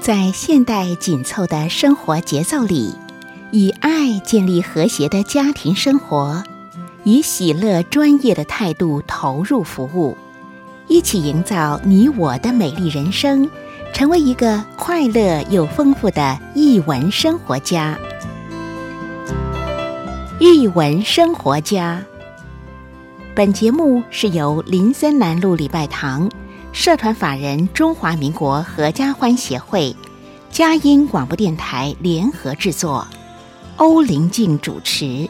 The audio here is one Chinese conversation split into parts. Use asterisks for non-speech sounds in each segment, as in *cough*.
在现代紧凑的生活节奏里，以爱建立和谐的家庭生活，以喜乐专业的态度投入服务，一起营造你我的美丽人生，成为一个快乐又丰富的译文生活家。译文生活家。本节目是由林森南路礼拜堂社团法人中华民国合家欢协会、佳音广播电台联合制作，欧林静主持。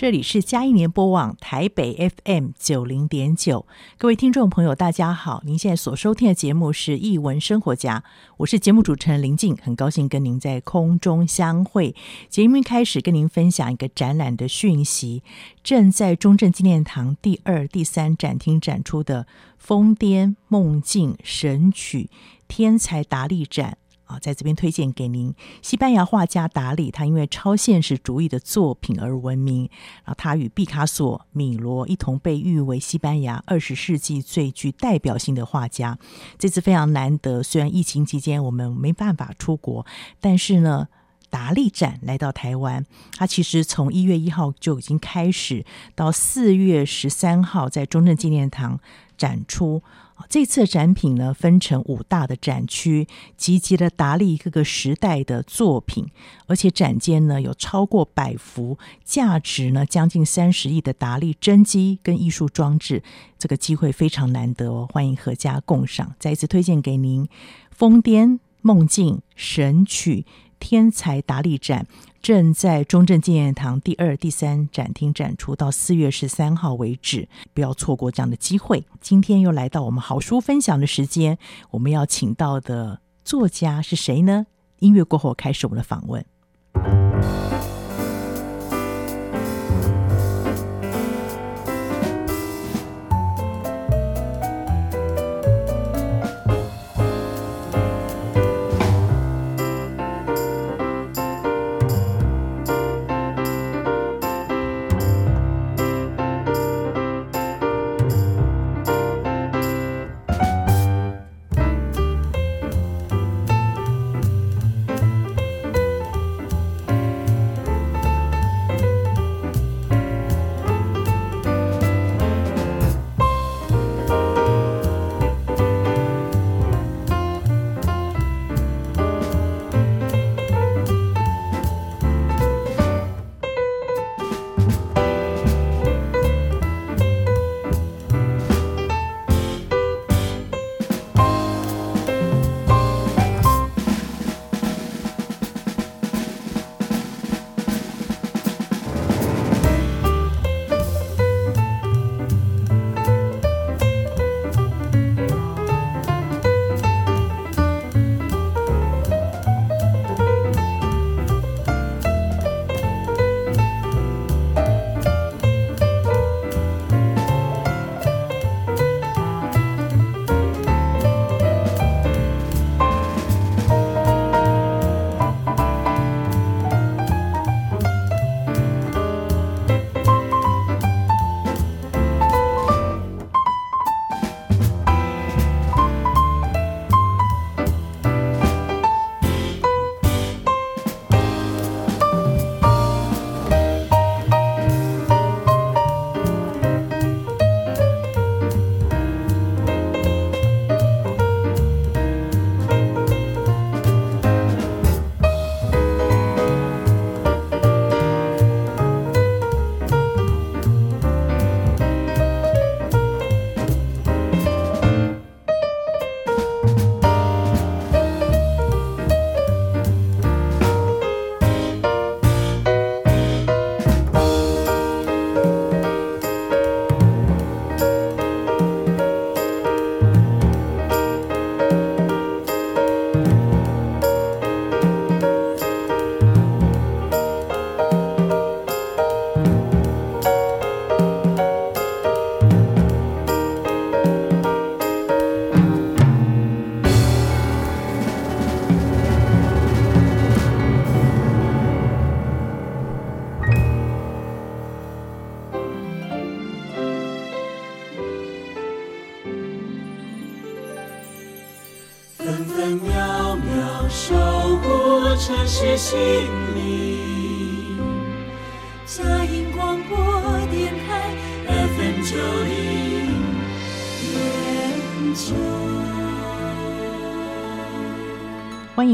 这里是嘉义联播网台北 FM 九零点九，各位听众朋友，大家好！您现在所收听的节目是《艺文生活家》，我是节目主持人林静，很高兴跟您在空中相会。节目一开始跟您分享一个展览的讯息，正在中正纪念堂第二、第三展厅展出的《疯癫梦境神曲天才达利展》。啊，在这边推荐给您，西班牙画家达利，他因为超现实主义的作品而闻名。然后他与毕卡索、米罗一同被誉为西班牙二十世纪最具代表性的画家。这次非常难得，虽然疫情期间我们没办法出国，但是呢，达利展来到台湾，他其实从一月一号就已经开始，到四月十三号在中正纪念堂展出。这次展品呢，分成五大的展区，集结了达利各个时代的作品，而且展间呢有超过百幅，价值呢将近三十亿的达利真迹跟艺术装置。这个机会非常难得哦，欢迎阖家共赏。再一次推荐给您《疯癫梦境神曲》。天才达利展正在中正纪念堂第二、第三展厅展出，到四月十三号为止，不要错过这样的机会。今天又来到我们好书分享的时间，我们要请到的作家是谁呢？音乐过后开始我们的访问。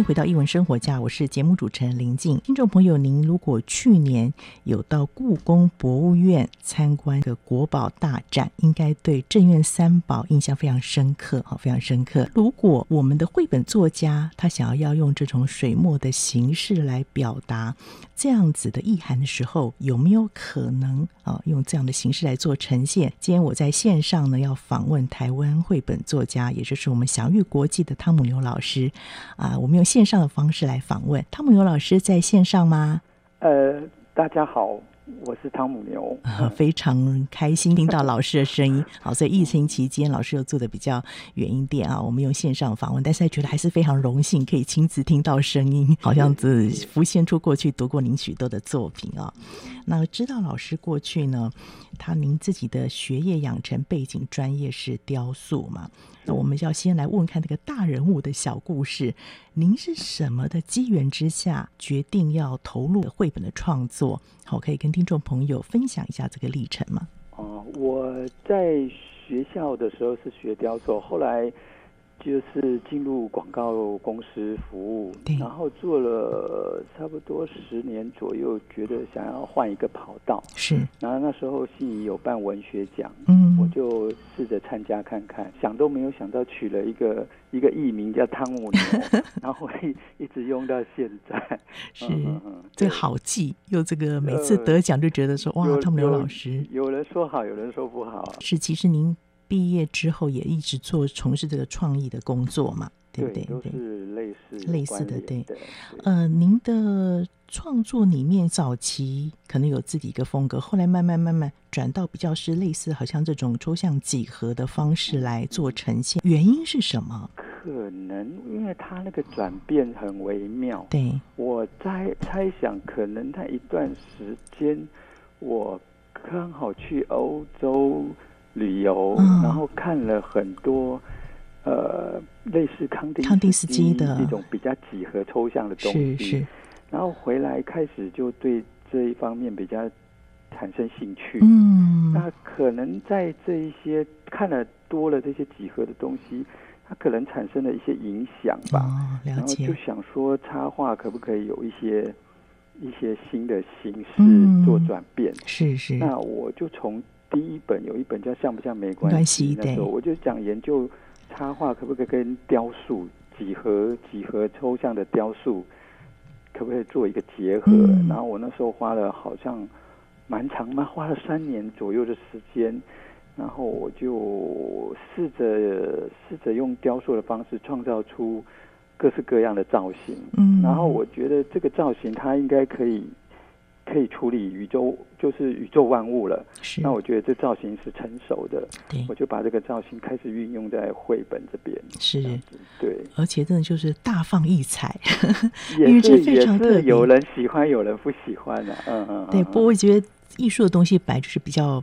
回到艺文生活家，我是节目主持人林静。听众朋友，您如果去年有到故宫博物院参观的国宝大展，应该对镇院三宝印象非常深刻，哈，非常深刻。如果我们的绘本作家他想要要用这种水墨的形式来表达这样子的意涵的时候，有没有可能啊用这样的形式来做呈现？今天我在线上呢，要访问台湾绘本作家，也就是我们祥玉国际的汤姆牛老师啊，我们。用线上的方式来访问汤姆有老师，在线上吗？呃，大家好，我是汤姆牛，*laughs* 非常开心听到老师的声音。*laughs* 好，所以疫情期间，老师又坐的比较远一点啊。我们用线上访问，但是觉得还是非常荣幸，可以亲自听到声音，*laughs* 好像子浮现出过去读过您许多的作品啊。那知道老师过去呢，他您自己的学业养成背景专业是雕塑嘛？那我们要先来问问看这个大人物的小故事。您是什么的机缘之下决定要投入绘本的创作？好，可以跟听众朋友分享一下这个历程吗？哦，我在学校的时候是学雕塑，后来。就是进入广告公司服务，然后做了差不多十年左右，觉得想要换一个跑道。是，然后那时候系有办文学奖，嗯，我就试着参加看看，想都没有想到取了一个一个艺名叫汤姆牛，*laughs* 然后一一直用到现在。*laughs* 是，嗯嗯，这个好记，又这个每次得奖就觉得说、呃、哇，汤姆牛老师有，有人说好，有人说不好。是，其实您。毕业之后也一直做从事这个创意的工作嘛，对不对？对，都是类似类似的，对。呃，您的创作里面早期可能有自己一个风格，后来慢慢慢慢转到比较是类似，好像这种抽象几何的方式来做呈现，原因是什么？可能因为他那个转变很微妙。对，我在猜想，可能他一段时间我刚好去欧洲。旅游，然后看了很多，呃，类似康定康定斯基的这种比较几何抽象的东西，是是，然后回来开始就对这一方面比较产生兴趣。嗯，那可能在这一些看了多了这些几何的东西，它可能产生了一些影响吧。哦，了解。然后就想说插画可不可以有一些一些新的形式做转变？嗯，是是。那我就从。第一本有一本叫像不像没关系，那时候我就讲研究插画可不可以跟雕塑几何几何抽象的雕塑可不可以做一个结合？嗯、然后我那时候花了好像蛮长嘛，花了三年左右的时间，然后我就试着试着用雕塑的方式创造出各式各样的造型。嗯，然后我觉得这个造型它应该可以。可以处理宇宙，就是宇宙万物了。是，那我觉得这造型是成熟的。对，我就把这个造型开始运用在绘本这边。是，对，而且真的就是大放异彩，*laughs* 因为这非常特别，有人喜欢，有人不喜欢的、啊。嗯嗯，对。不过我觉得艺术的东西本来就是比较。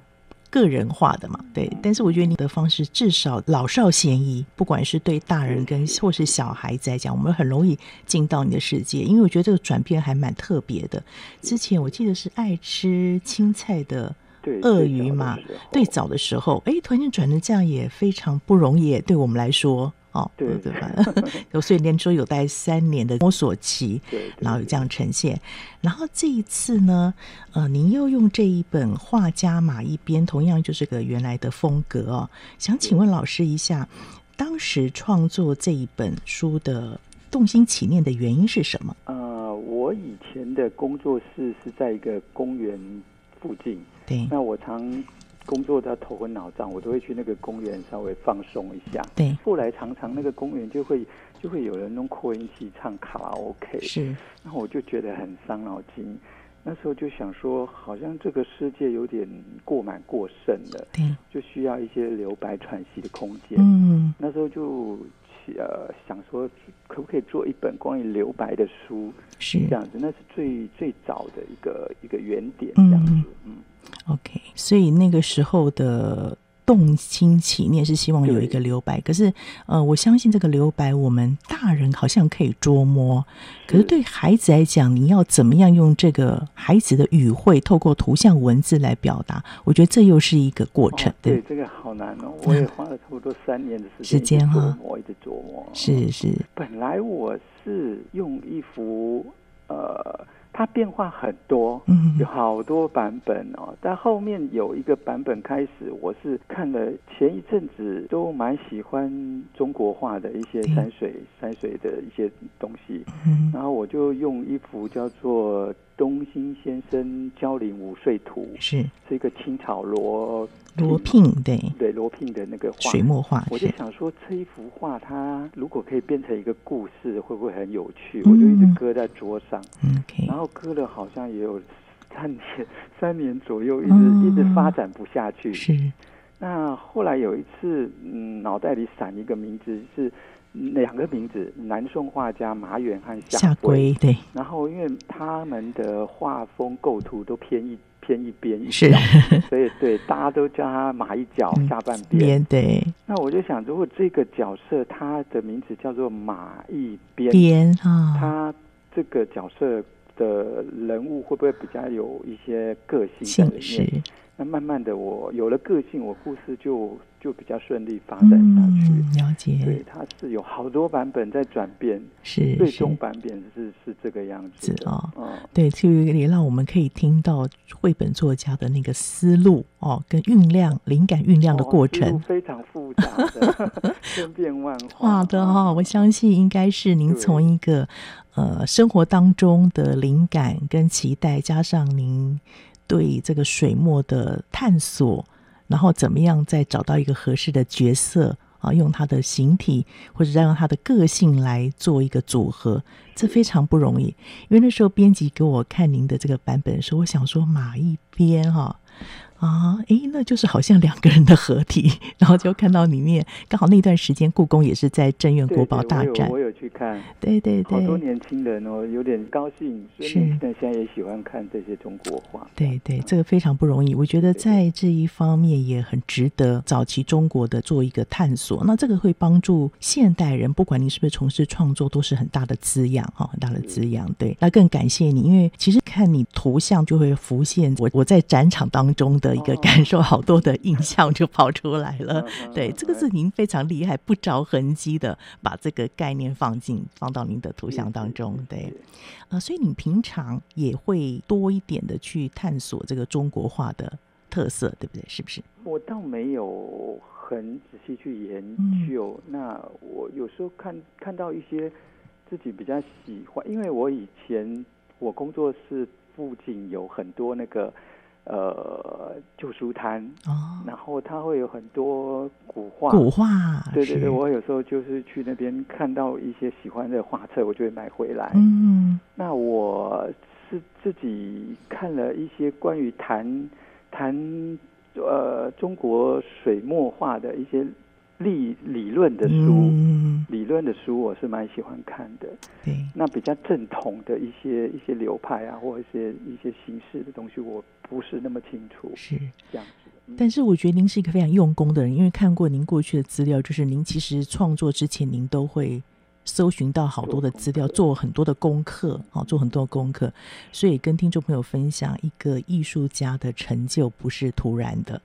个人化的嘛，对，但是我觉得你的方式至少老少咸宜，不管是对大人跟或是小孩子来讲，我们很容易进到你的世界，因为我觉得这个转变还蛮特别的。之前我记得是爱吃青菜的鳄鱼嘛，最，早的时候，哎，突然间转成这样也非常不容易，对我们来说。哦，对对吧？*laughs* 所以连说有待三年的摸索期，然后有这样呈现。然后这一次呢，呃，您又用这一本画家马一边，同样就是个原来的风格哦。想请问老师一下，当时创作这一本书的动心起念的原因是什么？呃，我以前的工作室是在一个公园附近，对，那我常。工作到头昏脑胀，我都会去那个公园稍微放松一下。对，后来常常那个公园就会就会有人用扩音器唱卡拉 OK，是，然后我就觉得很伤脑筋。那时候就想说，好像这个世界有点过满过剩了，对，就需要一些留白喘息的空间。嗯，那时候就呃想说，可不可以做一本关于留白的书？是这样子，那是最最早的一个一个原点，这样子，嗯。嗯 OK，所以那个时候的动心起念是希望有一个留白，可是呃，我相信这个留白我们大人好像可以捉摸，可是对孩子来讲，你要怎么样用这个孩子的语汇，透过图像文字来表达？我觉得这又是一个过程。对，对，这个好难哦，我也花了差不多三年的时间，时间哈，我一直琢磨。是是，本来我是用一幅呃。它变化很多，嗯，有好多版本哦。但后面有一个版本开始，我是看了前一阵子都蛮喜欢中国画的一些山水、山水的一些东西，嗯，然后我就用一幅叫做。东兴先生蕉林午睡图是。是一个清朝罗罗聘对。对罗聘的那个画。水墨画，我就想说这一幅画它如果可以变成一个故事，会不会很有趣？嗯、我就一直搁在桌上，嗯 okay、然后搁了好像也有三年 *laughs* 三年左右，一直、嗯、一直发展不下去。是。那后来有一次，嗯，脑袋里闪一个名字是。两个名字，南宋画家马远和夏圭，对。然后因为他们的画风构图都偏一偏一边一是，*laughs* 所以对大家都叫他马一脚下半边。边对。那我就想，如果这个角色他的名字叫做马一边边啊，他这个角色的人物会不会比较有一些个性在里面？那慢慢的，我有了个性，我故事就。就比较顺利发展下去。嗯，了解。对，它是有好多版本在转变，是最终版本是是，是这个样子哦。嗯，对，就也让我们可以听到绘本作家的那个思路哦，跟酝酿灵感酝酿的过程，哦，非常复杂的，*laughs* *laughs* 千变万化。的哈，我相信应该是您从一个呃生活当中的灵感跟期待，加上您对这个水墨的探索。然后怎么样再找到一个合适的角色啊？用他的形体或者再用他的个性来做一个组合，这非常不容易。因为那时候编辑给我看您的这个版本的时候，我想说马一边哈。哎，那就是好像两个人的合体，然后就看到里面刚好那段时间，故宫也是在镇院国宝大展，我有去看，对对对，好多年轻人哦，有点高兴，是，现在也喜欢看这些中国画，对对，这个非常不容易，我觉得在这一方面也很值得早期中国的做一个探索，那这个会帮助现代人，不管你是不是从事创作，都是很大的滋养哈，很大的滋养，对，那更感谢你，因为其实看你图像就会浮现我我在展场当中的。一个感受，好多的印象就跑出来了。*laughs* 对，这个是您非常厉害，不着痕迹的把这个概念放进放到您的图像当中。对，呃，所以你平常也会多一点的去探索这个中国画的特色，对不对？是不是？我倒没有很仔细去研究。嗯、那我有时候看看到一些自己比较喜欢，因为我以前我工作室附近有很多那个。呃，旧书摊哦，然后它会有很多古画，古画，对对对，我有时候就是去那边看到一些喜欢的画册，我就会买回来。嗯，那我是自己看了一些关于谈谈呃中国水墨画的一些。理理论的书，嗯、理论的书我是蛮喜欢看的。对，那比较正统的一些一些流派啊，或者一些一些形式的东西，我不是那么清楚。是这样子。嗯、但是我觉得您是一个非常用功的人，因为看过您过去的资料，就是您其实创作之前，您都会搜寻到好多的资料，做，做很多的功课，好，做很多功课。所以跟听众朋友分享，一个艺术家的成就不是突然的。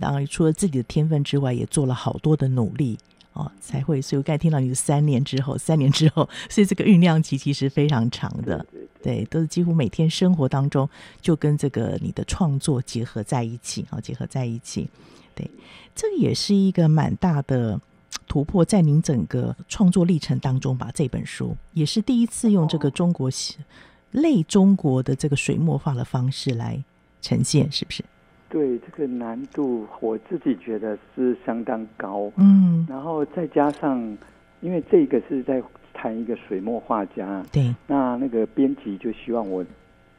当然，除了自己的天分之外，也做了好多的努力哦，才会。所以我刚才听到你是三年之后，三年之后，所以这个酝酿期其实非常长的，对，都是几乎每天生活当中就跟这个你的创作结合在一起，好，结合在一起。对，这也是一个蛮大的突破，在您整个创作历程当中吧。这本书也是第一次用这个中国类中国的这个水墨画的方式来呈现，是不是？对，这个难度，我自己觉得是相当高。嗯，然后再加上，因为这个是在谈一个水墨画家，对，那那个编辑就希望我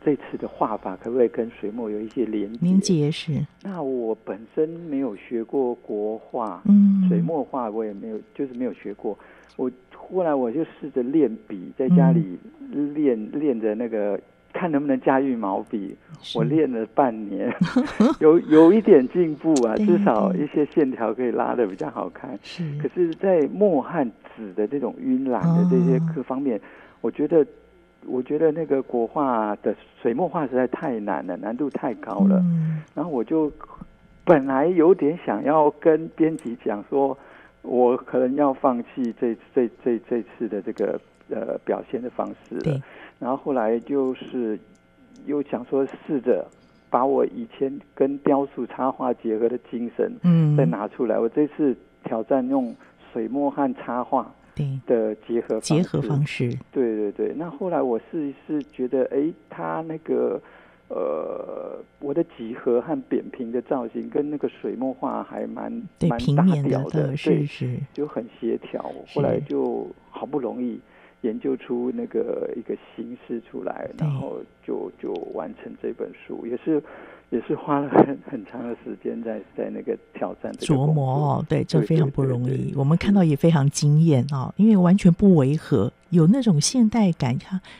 这次的画法可不可以跟水墨有一些连接？连接是。那我本身没有学过国画，嗯，水墨画我也没有，就是没有学过。我后来我就试着练笔，在家里练、嗯、练着那个。看能不能驾驭毛笔。我练了半年，*laughs* 有有一点进步啊，至少一些线条可以拉的比较好看。是，可是，在墨和纸的这种晕染的这些各方面，哦、我觉得，我觉得那个国画的水墨画实在太难了，难度太高了。嗯、然后我就本来有点想要跟编辑讲说，我可能要放弃这这这这次的这个呃表现的方式了。对然后后来就是。又想说试着把我以前跟雕塑插画结合的精神，嗯，再拿出来。嗯、我这次挑战用水墨和插画的结合结合方式。对对对。那后来我试一试，觉得哎，他那个呃，我的几何和扁平的造型跟那个水墨画还蛮对蛮搭调的，的，是是，对，就很协调。后来就好不容易。研究出那个一个形式出来，然后就就完成这本书，也是也是花了很很长的时间在在那个挑战琢磨哦，对，这非常不容易。对对对对，我们看到也非常惊艳啊，因为完全不违和，有那种现代感，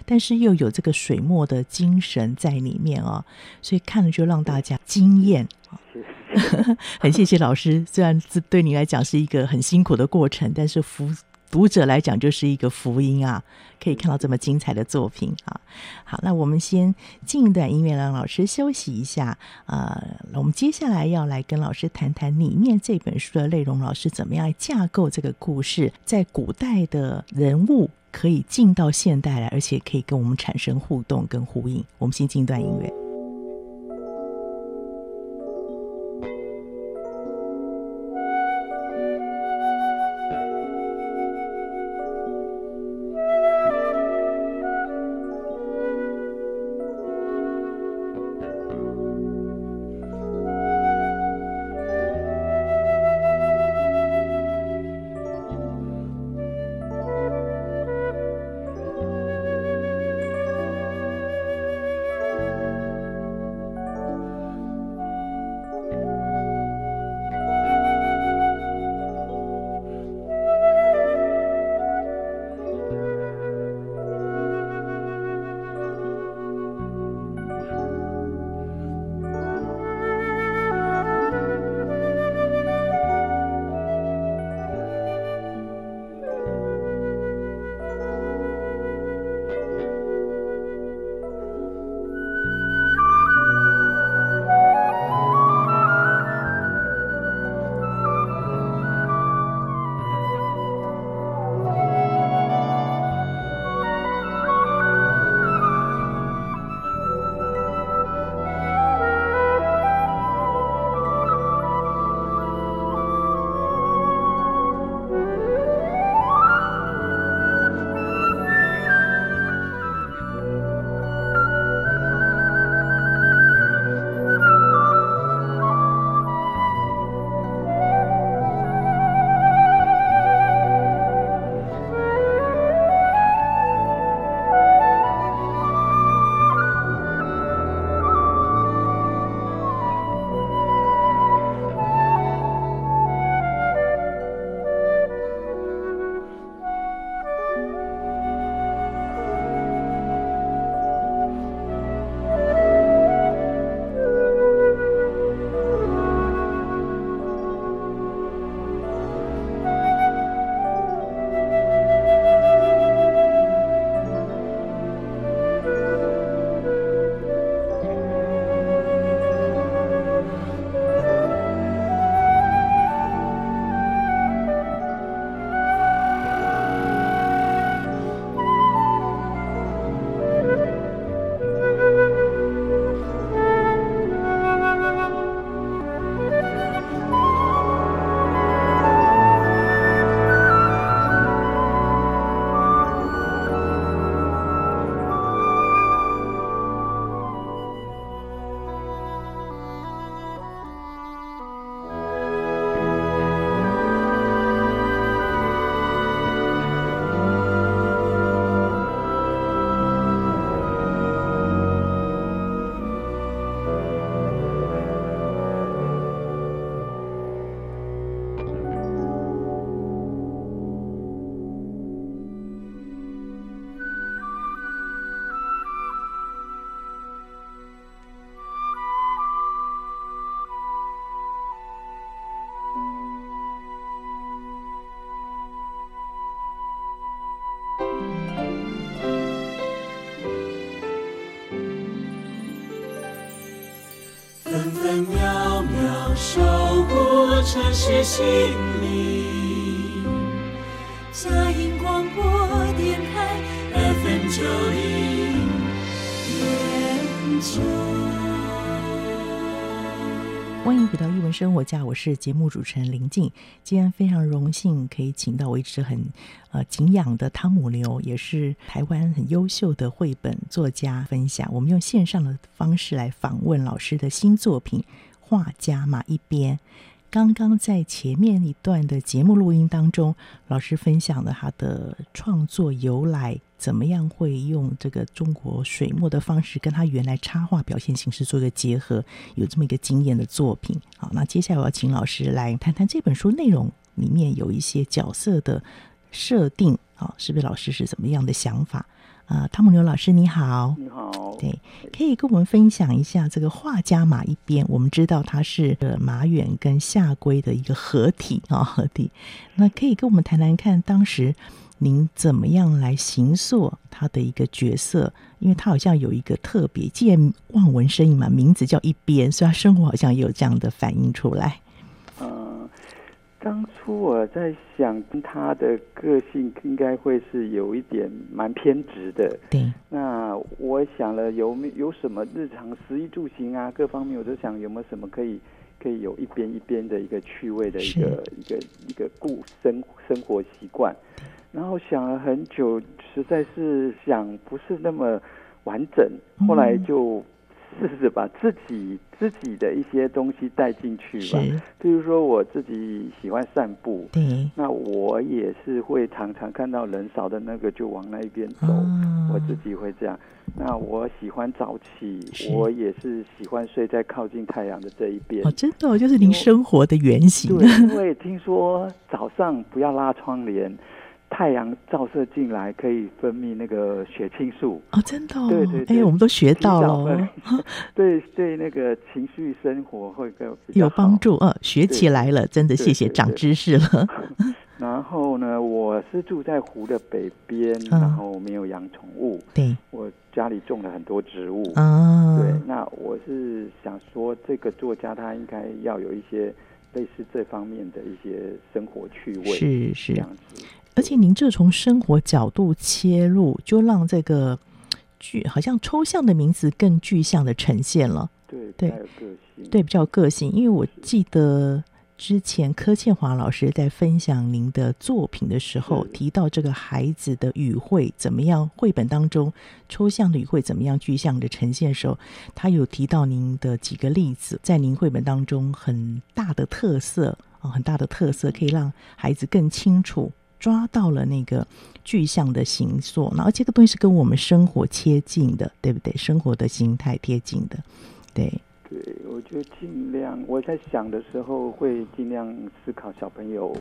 但是又有这个水墨的精神在里面啊，所以看了就让大家惊艳。谢谢，*laughs* 很谢谢老师，虽然这对你来讲是一个很辛苦的过程，但是福。读者来讲就是一个福音啊，可以看到这么精彩的作品啊。好，那我们先进一段音乐，让老师休息一下。呃，我们接下来要来跟老师谈谈里面这本书的内容，老师怎么样架构这个故事，在古代的人物可以进到现代来，而且可以跟我们产生互动跟呼应。我们先进一段音乐。分分秒秒守护城市心灵。佳音广播电台 FM 九零点九。欢迎回到一文生活家，我是节目主持人林静。今天非常荣幸可以请到我一直很呃敬仰的汤姆刘，也是台湾很优秀的绘本作家分享。我们用线上的方式来访问老师的新作品《画家马一边》。刚刚在前面一段的节目录音当中，老师分享了他的创作由来，怎么样会用这个中国水墨的方式跟他原来插画表现形式做一个结合，有这么一个惊艳的作品。好，那接下来我要请老师来谈谈这本书内容里面有一些角色的设定，好，是不是老师是怎么样的想法？啊，汤姆牛老师你好，你好，对，可以跟我们分享一下这个画家马一边。我们知道他是马远跟夏圭的一个合体啊，合体。那可以跟我们谈谈看，当时您怎么样来形塑他的一个角色？因为他好像有一个特别，既然望文生义嘛，名字叫一边，所以他生活好像也有这样的反映出来。当初我在想，他的个性应该会是有一点蛮偏执的。对。那我想了有没有什么日常食衣住行啊，各方面我都想有没有什么可以可以有一边一边的一个趣味的一个一个一个故生生活习惯。然后想了很久，实在是想不是那么完整，后来就。试着把自己自己的一些东西带进去吧，比如说我自己喜欢散步，对，那我也是会常常看到人少的那个就往那一边走，哦，我自己会这样。那我喜欢早起，我也是喜欢睡在靠近太阳的这一边。哦，真的，哦，就是您生活的原型。对，因为听说早上不要拉窗帘。太阳照射进来，可以分泌那个血清素。哦，真的、哦，对对对，哎，我们都学到了，*laughs* 对对，那个情绪生活会更有帮助。呃、哦，学起来了，真的，谢谢长知识了。*laughs* 然后呢，我是住在湖的北边，嗯、然后没有养宠物，对，我家里种了很多植物，啊，对，那我是想说，这个作家他应该要有一些类似这方面的一些生活趣味，是是这样子。而且您这从生活角度切入，就让这个具好像抽象的名字更具象的呈现了。对对对，比较个性。因为我记得之前柯倩华老师在分享您的作品的时候，提到这个孩子的语汇怎么样，绘本当中抽象的语汇怎么样具象的呈现的时候，他有提到您的几个例子，在您绘本当中很大的特色啊，很大的特色可以让孩子更清楚。抓到了那个具象的形塑，然后这个东西是跟我们生活贴近的，对不对？生活的形态贴近的，对。对，我就尽量我在想的时候，会尽量思考小朋友，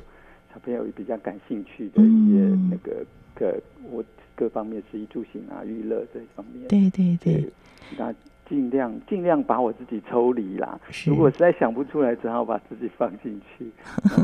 小朋友比较感兴趣的一些那个各、嗯、我各方面，食衣住行啊，娱乐这一方面。对对对，那。尽量尽量把我自己抽离啦。如果实在想不出来，只好把自己放进去。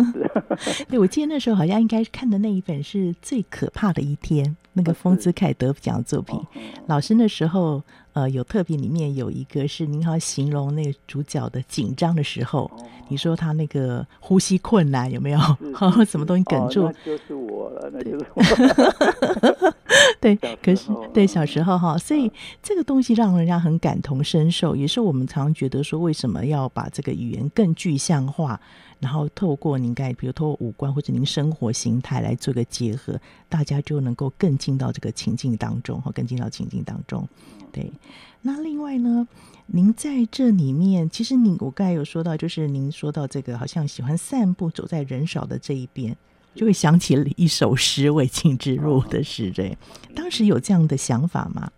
*laughs* 对，我记得那时候好像应该看的那一本是最可怕的一天，那个丰子恺得奖的作品。老师那时候呃有特别，里面有一个是您好形容那个主角的紧张的时候，你说他那个呼吸困难有没有？*laughs* 什么东西梗住？那就是我了，那就是我。*laughs* 对，可是对小时候哈，所以这个东西让人家很感同身受，也是我们常常觉得说，为什么要把这个语言更具象化，然后透过您该比如透过五官或者您生活形态来做个结合，大家就能够更进到这个情境当中，哈，更进到情境当中。对，那另外呢，您在这里面，其实您我刚才有说到，就是您说到这个，好像喜欢散步，走在人少的这一边。就会想起一首诗“为情之路”的诗，对，当时有这样的想法吗？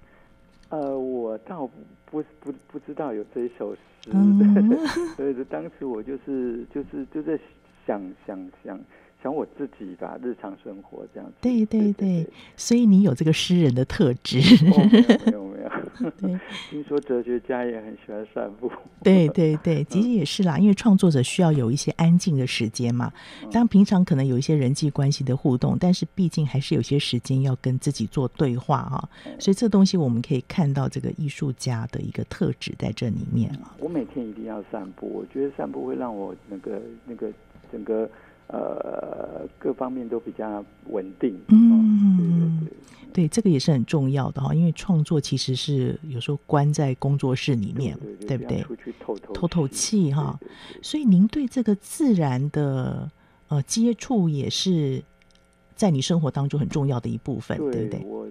呃，我倒不不不知道有这一首诗，嗯、*laughs* 所以当时我就是就是就在想想想想我自己吧，日常生活这样子。对对对，对对对，所以你有这个诗人的特质。哦、没有没有。*laughs* 听说哲学家也很喜欢散步。*laughs* 对对对，其实也是啦，因为创作者需要有一些安静的时间嘛。当平常可能有一些人际关系的互动，但是毕竟还是有些时间要跟自己做对话哈。所以这东西我们可以看到这个艺术家的一个特质在这里面啊。我每天一定要散步，我觉得散步会让我那个那个整个。呃，各方面都比较稳定。嗯，对对对，对，这个也是很重要的哈，因为创作其实是有时候关在工作室里面，对，不对？出去透透透透气哈。所以您对这个自然的呃接触也是在你生活当中很重要的一部分，对，对不对？我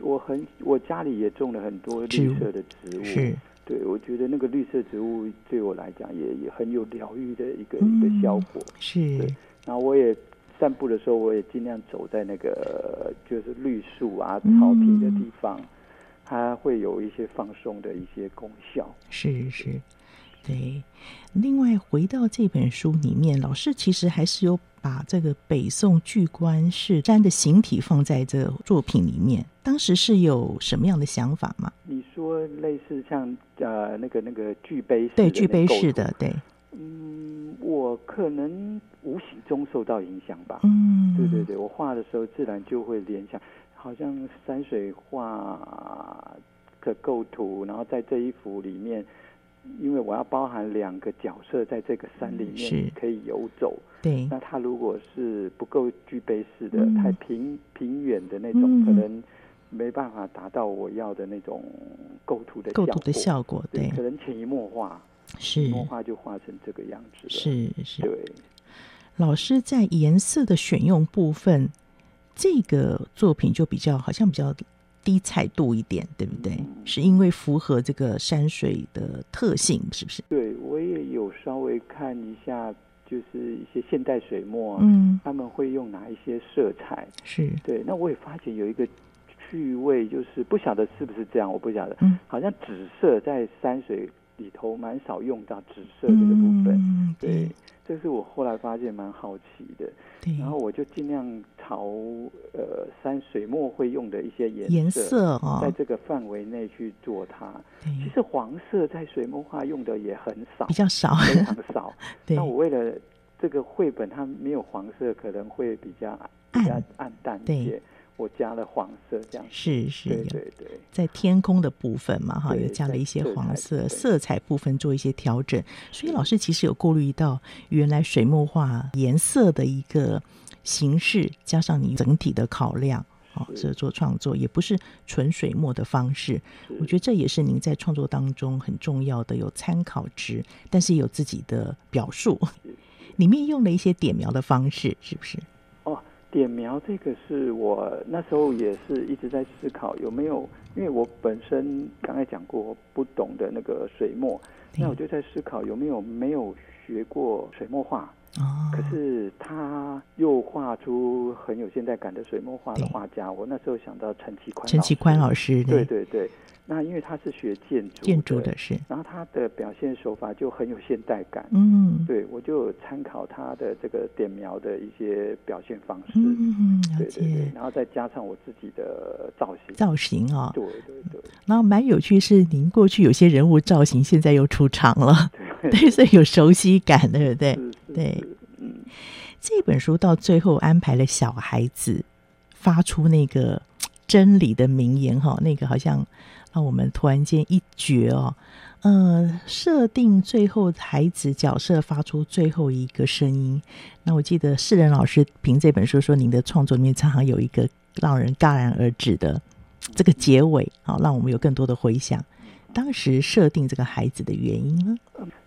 我很我家里也种了很多绿色的植物，是。对，我觉得那个绿色植物对我来讲也也很有疗愈的一个、嗯、一个效果，是。对然后我也散步的时候，我也尽量走在那个就是绿树啊、草皮的地方，嗯、它会有一些放松的一些功效。是是，对。另外回到这本书里面，老师其实还是有把这个北宋巨观式山的形体放在这作品里面。当时是有什么样的想法吗？你说类似像呃那个那个巨碑式对巨碑式的对。嗯，我可能无形中受到影响吧。嗯，对对对，我画的时候自然就会联想，好像山水画的构图，然后在这一幅里面，因为我要包含两个角色在这个山里面可以游走。对，那它如果是不够具备式的，嗯、太平平远的那种，嗯、可能没办法达到我要的那种构图的构图的效果。对，可能潜移默化。是，画就画成这个样子。是是，对。老师在颜色的选用部分，这个作品就比较好像比较低彩度一点，对不对？嗯、是因为符合这个山水的特性，是不是？对，我也有稍微看一下，就是一些现代水墨，嗯，他们会用哪一些色彩？是对。那我也发现有一个趣味，就是不晓得是不是这样，我不晓得，嗯，好像紫色在山水。里头蛮少用到紫色这个部分，嗯、对，对，这是我后来发现蛮好奇的。对，然后我就尽量朝呃山水墨会用的一些颜颜色啊，在这个范围内去做它。其实黄色在水墨画用的也很少，比较少，非常少。*laughs* 对，那我为了这个绘本它没有黄色，可能会比较比较暗。淡一些。我加了黄色，这样。是是，对对对，在天空的部分嘛，哈，有加了一些黄色色彩部分。做一些调整，所以老师其实有顾虑到原来水墨画颜色的一个形式，加上你整体的考量，好，这做创作也不是纯水墨的方式，我觉得这也是您在创作当中很重要的有参考值，但是有自己的表述，里面用了一些点描的方式，是不是？点描这个是我那时候也是一直在思考有没有，因为我本身刚才讲过不懂的那个水墨，那我就在思考有没有没有学过水墨画，可是他又画出很有现代感的水墨画的画家，我那时候想到陈其宽，陈其宽老师，对对对。那因为他是学建筑，建筑的是，然后他的表现手法就很有现代感。嗯，对，我就参考他的这个点描的一些表现方式。嗯。对对对，然后再加上我自己的造型，造型啊、哦，对对对。然后蛮有趣是，您过去有些人物造型，现在又出场了，对，*laughs* 对，所以有熟悉感，对不对？对，嗯。这本书到最后安排了小孩子发出那个真理的名言，哈，那个好像。让我们突然间一觉哦，呃，设定最后孩子角色发出最后一个声音。那我记得世仁老师评这本书说，您的创作里面常常有一个让人戛然而止的这个结尾，好，让我们有更多的回想。当时设定这个孩子的原因呢？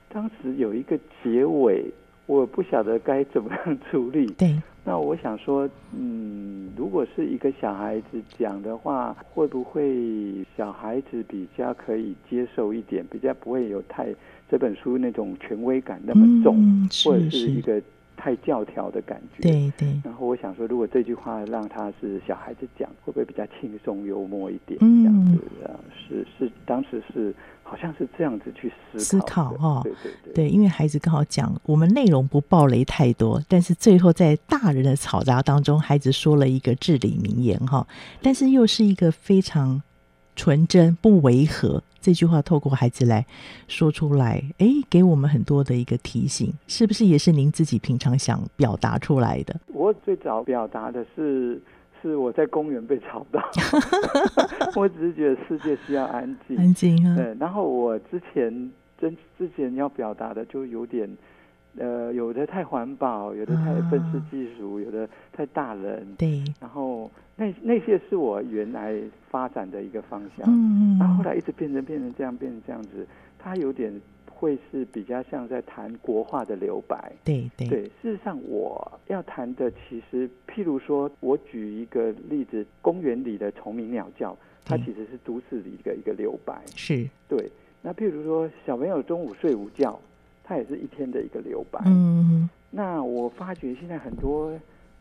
当时有一个结尾，我不晓得该怎么样处理。对。那我想说，嗯，如果是一个小孩子讲的话，会不会小孩子比较可以接受一点，比较不会有太这本书那种权威感那么重，或者是一个太教条的感觉。对对。然后我想说，如果这句话让他是小孩子讲，会不会比较轻松幽默一点？嗯、这样子啊，是是，当时是。好像是这样子去思考哈，对对对，对，因为孩子刚好讲，我们内容不暴雷太多，但是最后在大人的嘈杂当中，孩子说了一个至理名言哈，但是又是一个非常纯真不违和。这句话透过孩子来说出来，哎，给我们很多的一个提醒，是不是也是您自己平常想表达出来的？我最早表达的是，是我在公园被吵到，*laughs* *laughs* 我只是觉得世界需要安静，安静啊。对，然后我之前真之前要表达的就有点。呃，有的太环保，有的太愤世嫉俗，有的太大人。对。然后那那些是我原来发展的一个方向。嗯。然后后来一直变成变成这样变成这样子，它有点会是比较像在谈国画的留白。对对。对，事实上我要谈的其实，譬如说，我举一个例子，公园里的虫鸣鸟叫，它其实是都市里的一个留白。是。对。那譬如说，小朋友中午睡午觉。它也是一天的一个留白。嗯，那我发觉现在很多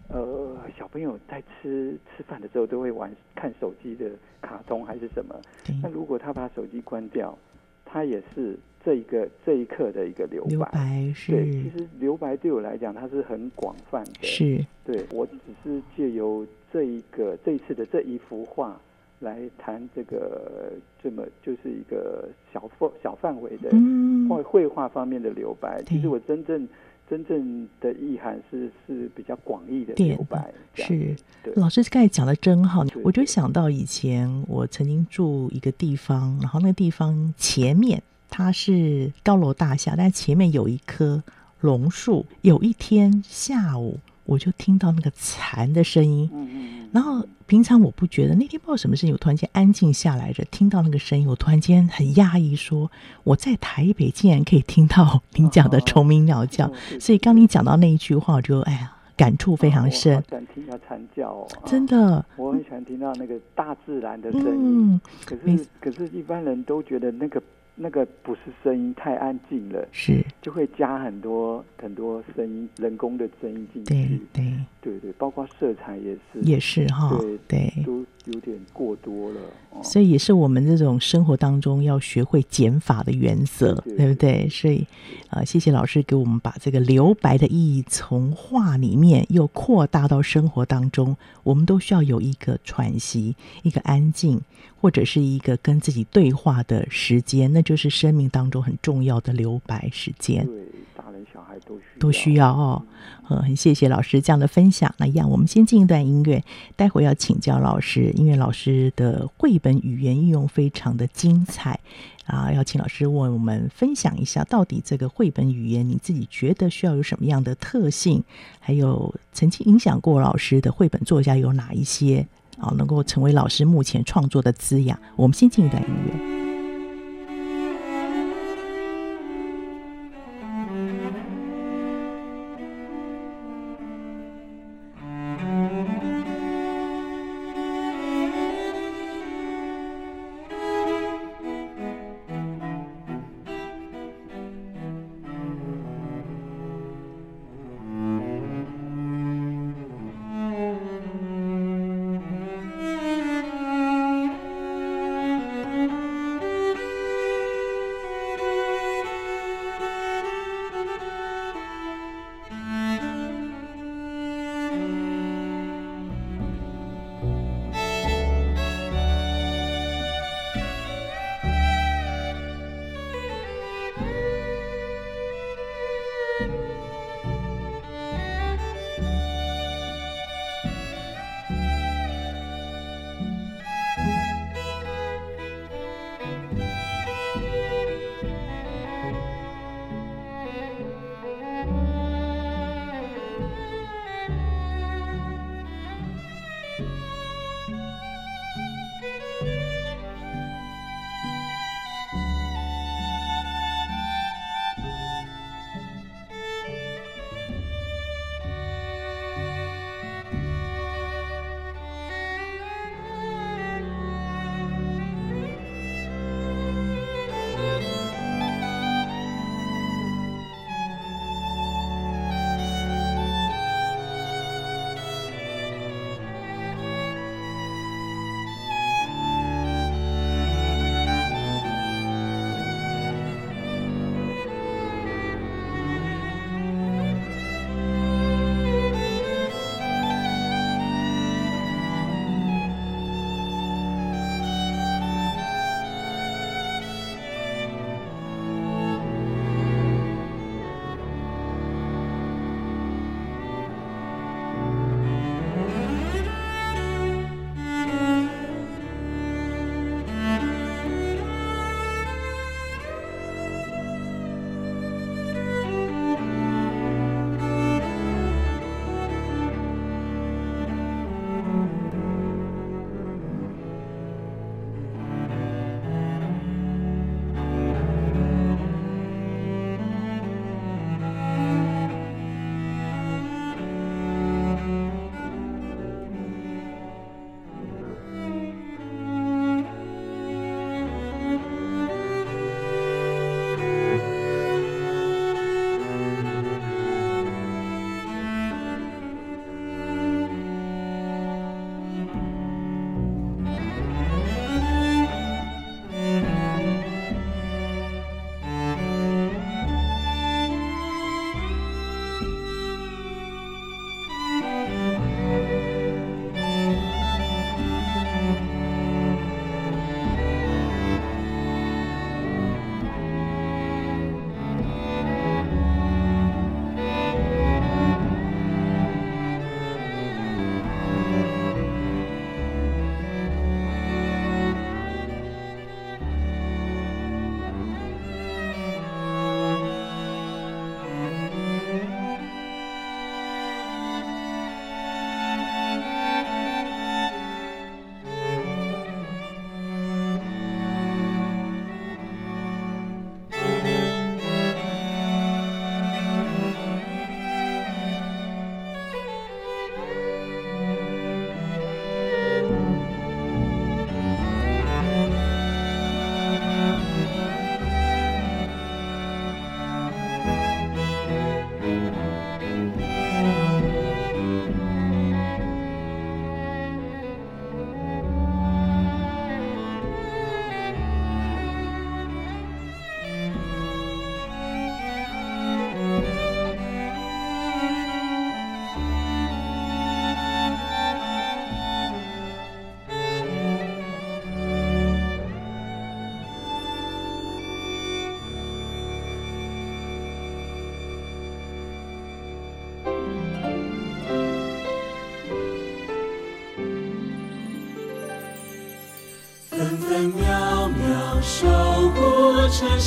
呃小朋友在吃吃饭的时候都会玩看手机的卡通还是什么。那如果他把手机关掉，他也是这一个这一刻的一个留白。留白是。对，其实留白对我来讲，它是很广泛的。是。对，我只是借由这一个这一次的这一幅画。来谈这个这么就是一个小范小范围的绘绘画方面的留白，其实我真正真正的意涵是是比较广义的留白。是，老师刚才讲的真好，我就想到以前我曾经住一个地方，然后那个地方前面它是高楼大厦，但前面有一棵榕树。有一天下午，我就听到那个蝉的声音。然后平常我不觉得，那天不知道什么事情，我突然间安静下来着，听到那个声音，我突然间很讶异，说我在台北竟然可以听到你讲的虫鸣鸟叫。所以刚你讲到那一句话，我就哎呀，感触非常深。我好喜欢听到蝉叫哦，真的，我很喜欢听到那个大自然的声音。嗯，可是可是一般人都觉得那个。那个不是声音，太安静了，是。就会加很多很多声音，人工的声音进去。对对。对对，包括色彩也是，也是哈，对对，都有点过多了。所以也是我们这种生活当中要学会减法的原则，对，对，不对？所以啊、呃，谢谢老师给我们把这个留白的意义从画里面又扩大到生活当中，我们都需要有一个喘息，一个安静。或者是一个跟自己对话的时间，那就是生命当中很重要的留白时间。对，大人小孩都需要，都需要哦。嗯，很谢谢老师这样的分享。那一样，我们先进一段音乐，待会要请教老师，因为老师的绘本语言运用非常的精彩啊，要请老师为我们分享一下，到底这个绘本语言你自己觉得需要有什么样的特性？还有曾经影响过老师的绘本作家有哪一些？啊，能够成为老师目前创作的滋养。我们先进一段音乐。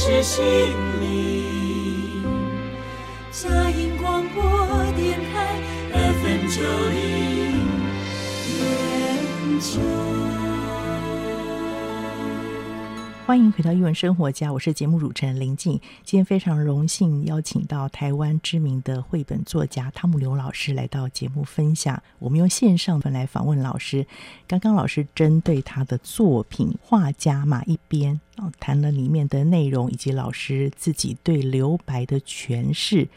是心灵，佳音广播电台 FM 九零点九。欢迎回到艺文生活家，我是节目主持人林静。今天非常荣幸邀请到台湾知名的绘本作家汤姆刘老师来到节目分享。我们用线上来访问老师。刚刚老师针对他的作品《画家马一边》啊，谈了里面的内容，以及老师自己对留白的诠释，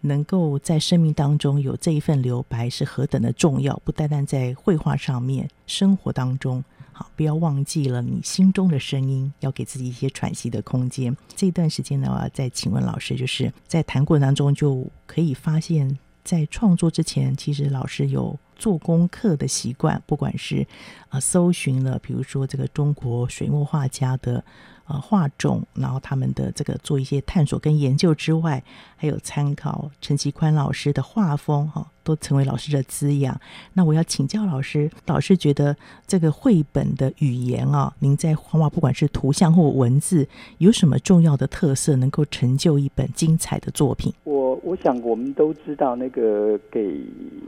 能够在生命当中有这一份留白是何等的重要，不单单在绘画上面，生活当中。不要忘记了你心中的声音，要给自己一些喘息的空间。这段时间呢，我要再请问老师，就是在谈过程当中就可以发现，在创作之前，其实老师有做功课的习惯，不管是啊搜寻了，比如说这个中国水墨画家的。呃，画种，然后他们的这个做一些探索跟研究之外，还有参考陈其宽老师的画风，哈，都成为老师的滋养。那我要请教老师，老师觉得这个绘本的语言啊，您在画画不管是图像或文字，有什么重要的特色，能够成就一本精彩的作品？我我想我们都知道，那个给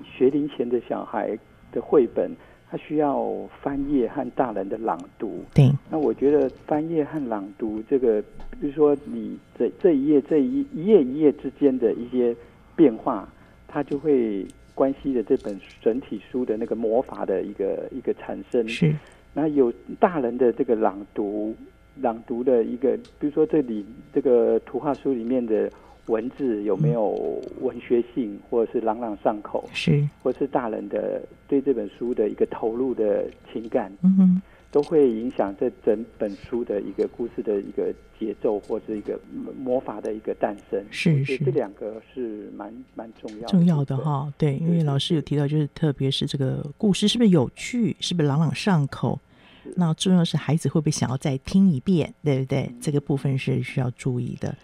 学龄前的小孩的绘本。他需要翻页和大人的朗读。对，那我觉得翻页和朗读这个，比如说你这这一页这一一页一页之间的一些变化，它就会关系着这本整体书的那个魔法的一个一个产生。是，那有大人的这个朗读，朗读的一个，比如说这里这个图画书里面的。文字有没有文学性，或者是朗朗上口？是，或是大人的对这本书的一个投入的情感，嗯哼，都会影响这整本书的一个故事的一个节奏，或是一个魔法的一个诞生。是是，这两个是蛮蛮重要的重要的哈。对，因为老师有提到，就是特别是这个故事是不是有趣，是不是朗朗上口？那重要是孩子会不会想要再听一遍，对不对？嗯、这个部分是需要注意的，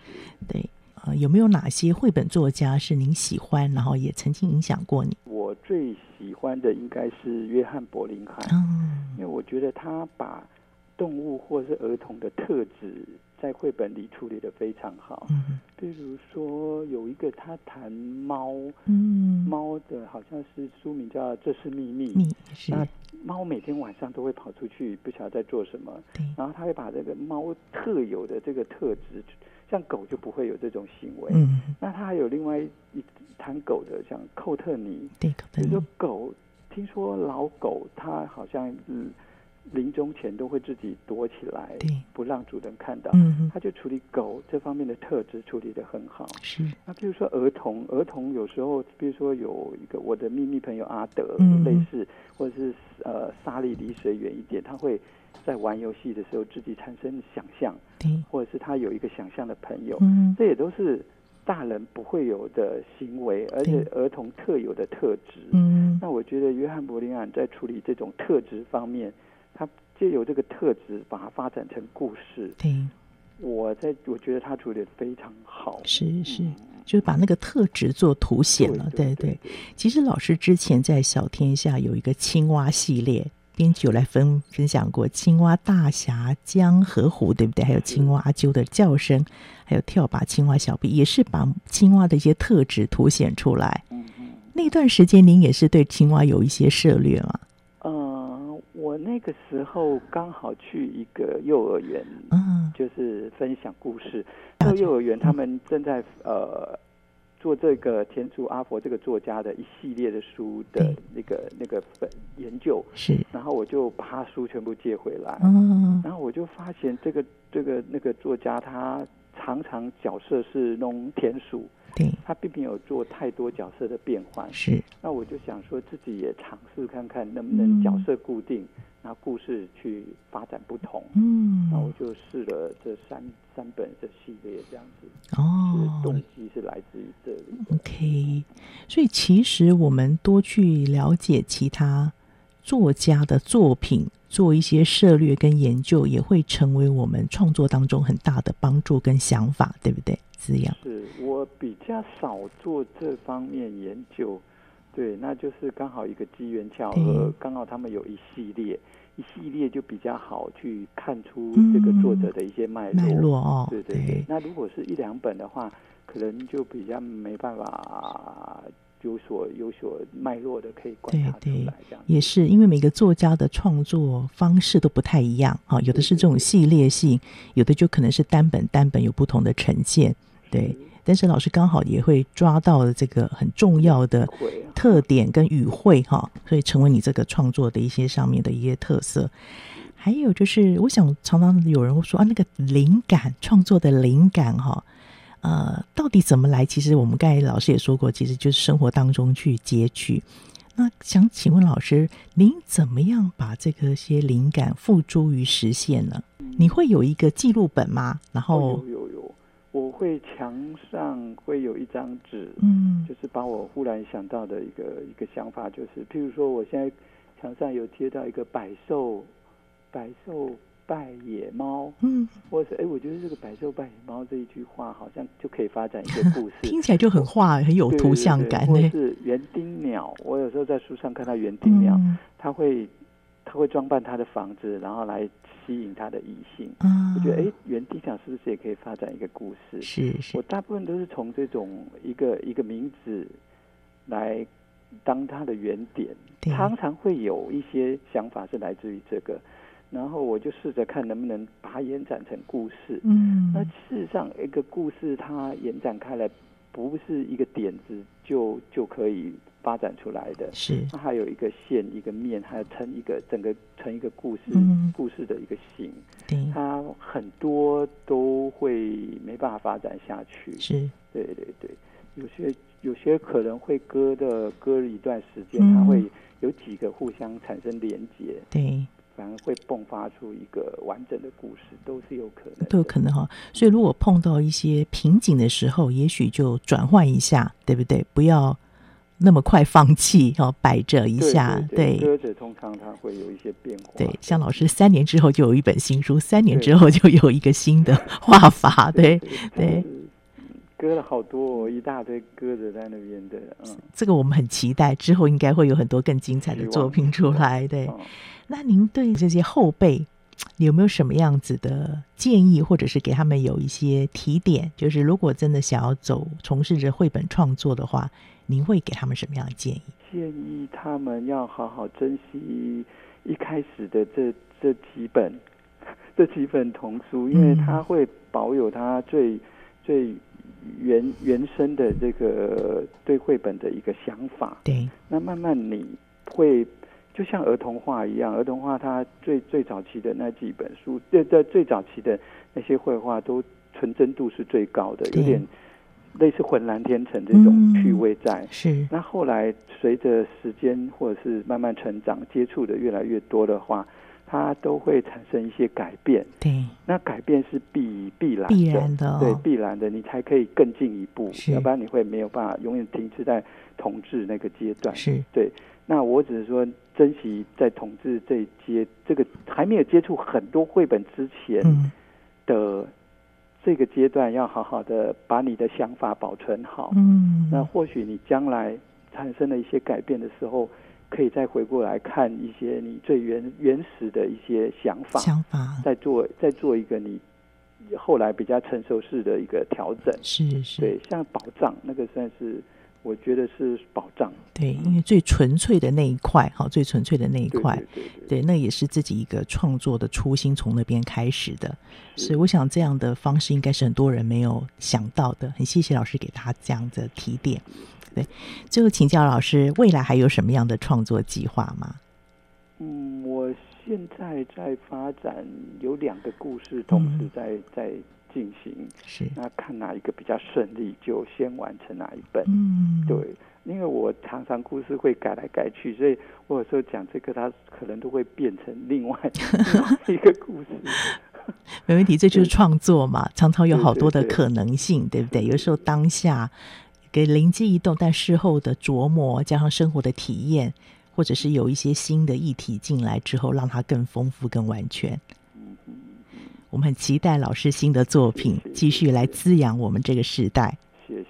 对。啊，有没有哪些绘本作家是您喜欢，然后也曾经影响过你？我最喜欢的应该是约翰伯林海，嗯，因为我觉得他把动物或是儿童的特质在绘本里处理的非常好。嗯，比如说有一个他谈猫，嗯，猫的好像是书名叫《这是秘密》，是。那猫每天晚上都会跑出去，不晓得在做什么。对。然后他会把这个猫特有的这个特质。像狗就不会有这种行为。嗯，那它还有另外一谈狗的，像寇特尼。对，比如说狗，听说老狗它好像嗯临终前都会自己躲起来，对，不让主人看到。嗯，他就处理狗这方面的特质处理得很好。是。那比如说儿童，儿童有时候，比如说有一个我的秘密朋友阿德，嗯，类似，或者是呃莎莉离谁远一点，他会。在玩游戏的时候，自己产生想象，或者是他有一个想象的朋友，嗯，这也都是大人不会有的行为，而且儿童特有的特质。嗯，那我觉得约翰伯林安在处理这种特质方面，他借由这个特质把它发展成故事。对，我在我觉得他处理得非常好。是是，就是把那个特质做凸显了。对对，对，对，对，其实老师之前在小天下有一个青蛙系列。编辑有来分分享过青蛙大侠江河湖，对不对？还有青蛙阿啾的叫声，还有跳把青蛙小臂，也是把青蛙的一些特质凸显出来。那段时间您也是对青蛙有一些涉猎吗？嗯，我那个时候刚好去一个幼儿园，嗯，就是分享故事。那个幼儿园他们正在呃。做这个田鼠阿佛这个作家的一系列的书的那个那个研究。是，然后我就把他书全部借回来，嗯，然后我就发现这个这个那个作家他常常角色是弄田鼠，对，他并没有做太多角色的变换，是，那我就想说自己也尝试看看能不能角色固定。嗯。那故事去发展不同，嗯，那我就试了这三三本这系列这样子，哦，动机是来自于这里。OK，所以其实我们多去了解其他作家的作品，做一些涉略跟研究，也会成为我们创作当中很大的帮助跟想法，对不对？这样是我比较少做这方面研究。对，那就是刚好一个机缘巧合，刚好他们有一系列，一系列就比较好去看出这个作者的一些脉络。脉络哦，对对对。那如果是一两本的话，可能就比较没办法有所有所脉络的可以观察出来。这样也是因为每个作家的创作方式都不太一样啊，有的是这种系列性，有的就可能是单本单本有不同的呈现。对。但是老师刚好也会抓到了这个很重要的特点跟语汇哈，所以成为你这个创作的一些上面的一些特色。还有就是，我想常常有人会说啊，那个灵感创作的灵感哈，呃，到底怎么来？其实我们刚才老师也说过，其实就是生活当中去截取。那想请问老师，您怎么样把这个些灵感付诸于实现呢？你会有一个记录本吗？然后。我会墙上会有一张纸，嗯，就是把我忽然想到的一个一个想法，就是譬如说，我现在墙上有贴到一个百兽，百兽拜野猫，嗯，或者是哎，我觉得这个百兽拜野猫这一句话，好像就可以发展一个故事，*laughs* 听起来就很画，很有图像感。或是园丁鸟，我有时候在书上看到园丁鸟，嗯、它会它会装扮它的房子，然后来。吸引他的异性，嗯，我觉得哎，园丁鸟是不是也可以发展一个故事？是是，我大部分都是从这种一个一个名字来当它的原点，常常会有一些想法是来自于这个，然后我就试着看能不能把它延展成故事。嗯，那事实上一个故事它延展开来，不是一个点子就就可以。发展出来的是，它还有一个线，一个面，还有成一个整个成一个故事，嗯、故事的一个形。对，它很多都会没办法发展下去。是，对对对，有些有些可能会割的割了一段时间，嗯，它会有几个互相产生连接。对。反而会迸发出一个完整的故事，都是有可能，都有可能哈。所以如果碰到一些瓶颈的时候，也许就转换一下，对不对？不要。那么快放弃哦，摆着一下，对。歌者通常他会有一些变化。对，像老师三年之后就有一本新书，三年之后就有一个新的 *laughs* 画法，对对，对。割了好多，一大堆鸽子在那边的，嗯。这个我们很期待，之后应该会有很多更精彩的作品出来，对。嗯。那您对这些后辈有没有什么样子的建议，或者是给他们有一些提点？就是如果真的想要走从事着绘本创作的话。您会给他们什么样的建议？建议他们要好好珍惜一开始的这这几本 *laughs* 这几本童书，因为它会保有它最最原原生的这个对绘本的一个想法。对，那慢慢你会就像儿童画一样，儿童画它最最早期的那几本书，对在，最早期的那些绘画都纯真度是最高的，有点。类似浑然天成这种趣味在，嗯、是。那后来随着时间或者是慢慢成长，接触的越来越多的话，它都会产生一些改变。对。那改变是必必然的，必然的、哦，对，必然的，你才可以更进一步，要不然你会没有办法永远停滞在统治那个阶段。是。对。那我只是说，珍惜在统治这一阶，这个还没有接触很多绘本之前的。嗯这个阶段要好好的把你的想法保存好，嗯，那或许你将来产生了一些改变的时候，可以再回过来看一些你最原原始的一些想法，想法，再做再做一个你后来比较成熟式的一个调整，是是，对，像宝藏那个算是。我觉得是保障，对，因为最纯粹的那一块，哈，最纯粹的那一块，对，对，对，对，对，那也是自己一个创作的初心，从那边开始的。所以我想这样的方式应该是很多人没有想到的。很谢谢老师给他这样的提点。对，最后请教老师，未来还有什么样的创作计划吗？嗯，我现在在发展有两个故事，同时在、嗯、在。进行是，那看哪一个比较顺利，就先完成哪一本。嗯，对，因为我常常故事会改来改去，所以我有时候讲这个，它可能都会变成另外一个故事。*laughs* 没问题，这就是创作嘛，常常有好多的可能性，对，对，对，对不对？有时候当下给灵机一动，但事后的琢磨加上生活的体验，或者是有一些新的议题进来之后，让它更丰富、更完全。我们很期待老师新的作品，继续来滋养我们这个时代。谢谢。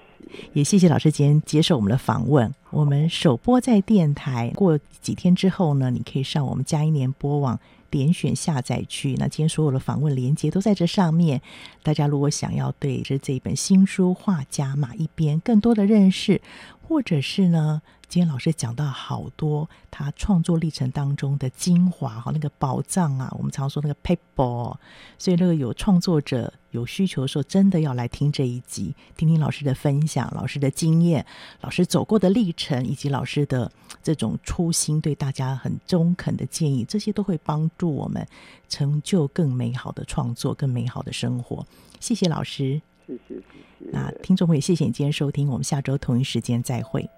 也谢谢老师今天接受我们的访问。我们首播在电台，过几天之后呢，你可以上我们嘉一联播网点选下载区。那今天所有的访问连接都在这上面。大家如果想要对这这本新书《画家马一边》更多的认识，或者是呢，今天老师讲到好多他创作历程当中的精华哈，那个宝藏啊，我们常说那个 paper，所以那个有创作者有需求的时候，真的要来听这一集，听听老师的分享、老师的经验、老师走过的历程，以及老师的这种初心，对大家很中肯的建议，这些都会帮助我们成就更美好的创作、更美好的生活。谢谢老师，谢谢谢谢。那听众朋友，谢谢你今天收听，我们下周同一时间再会。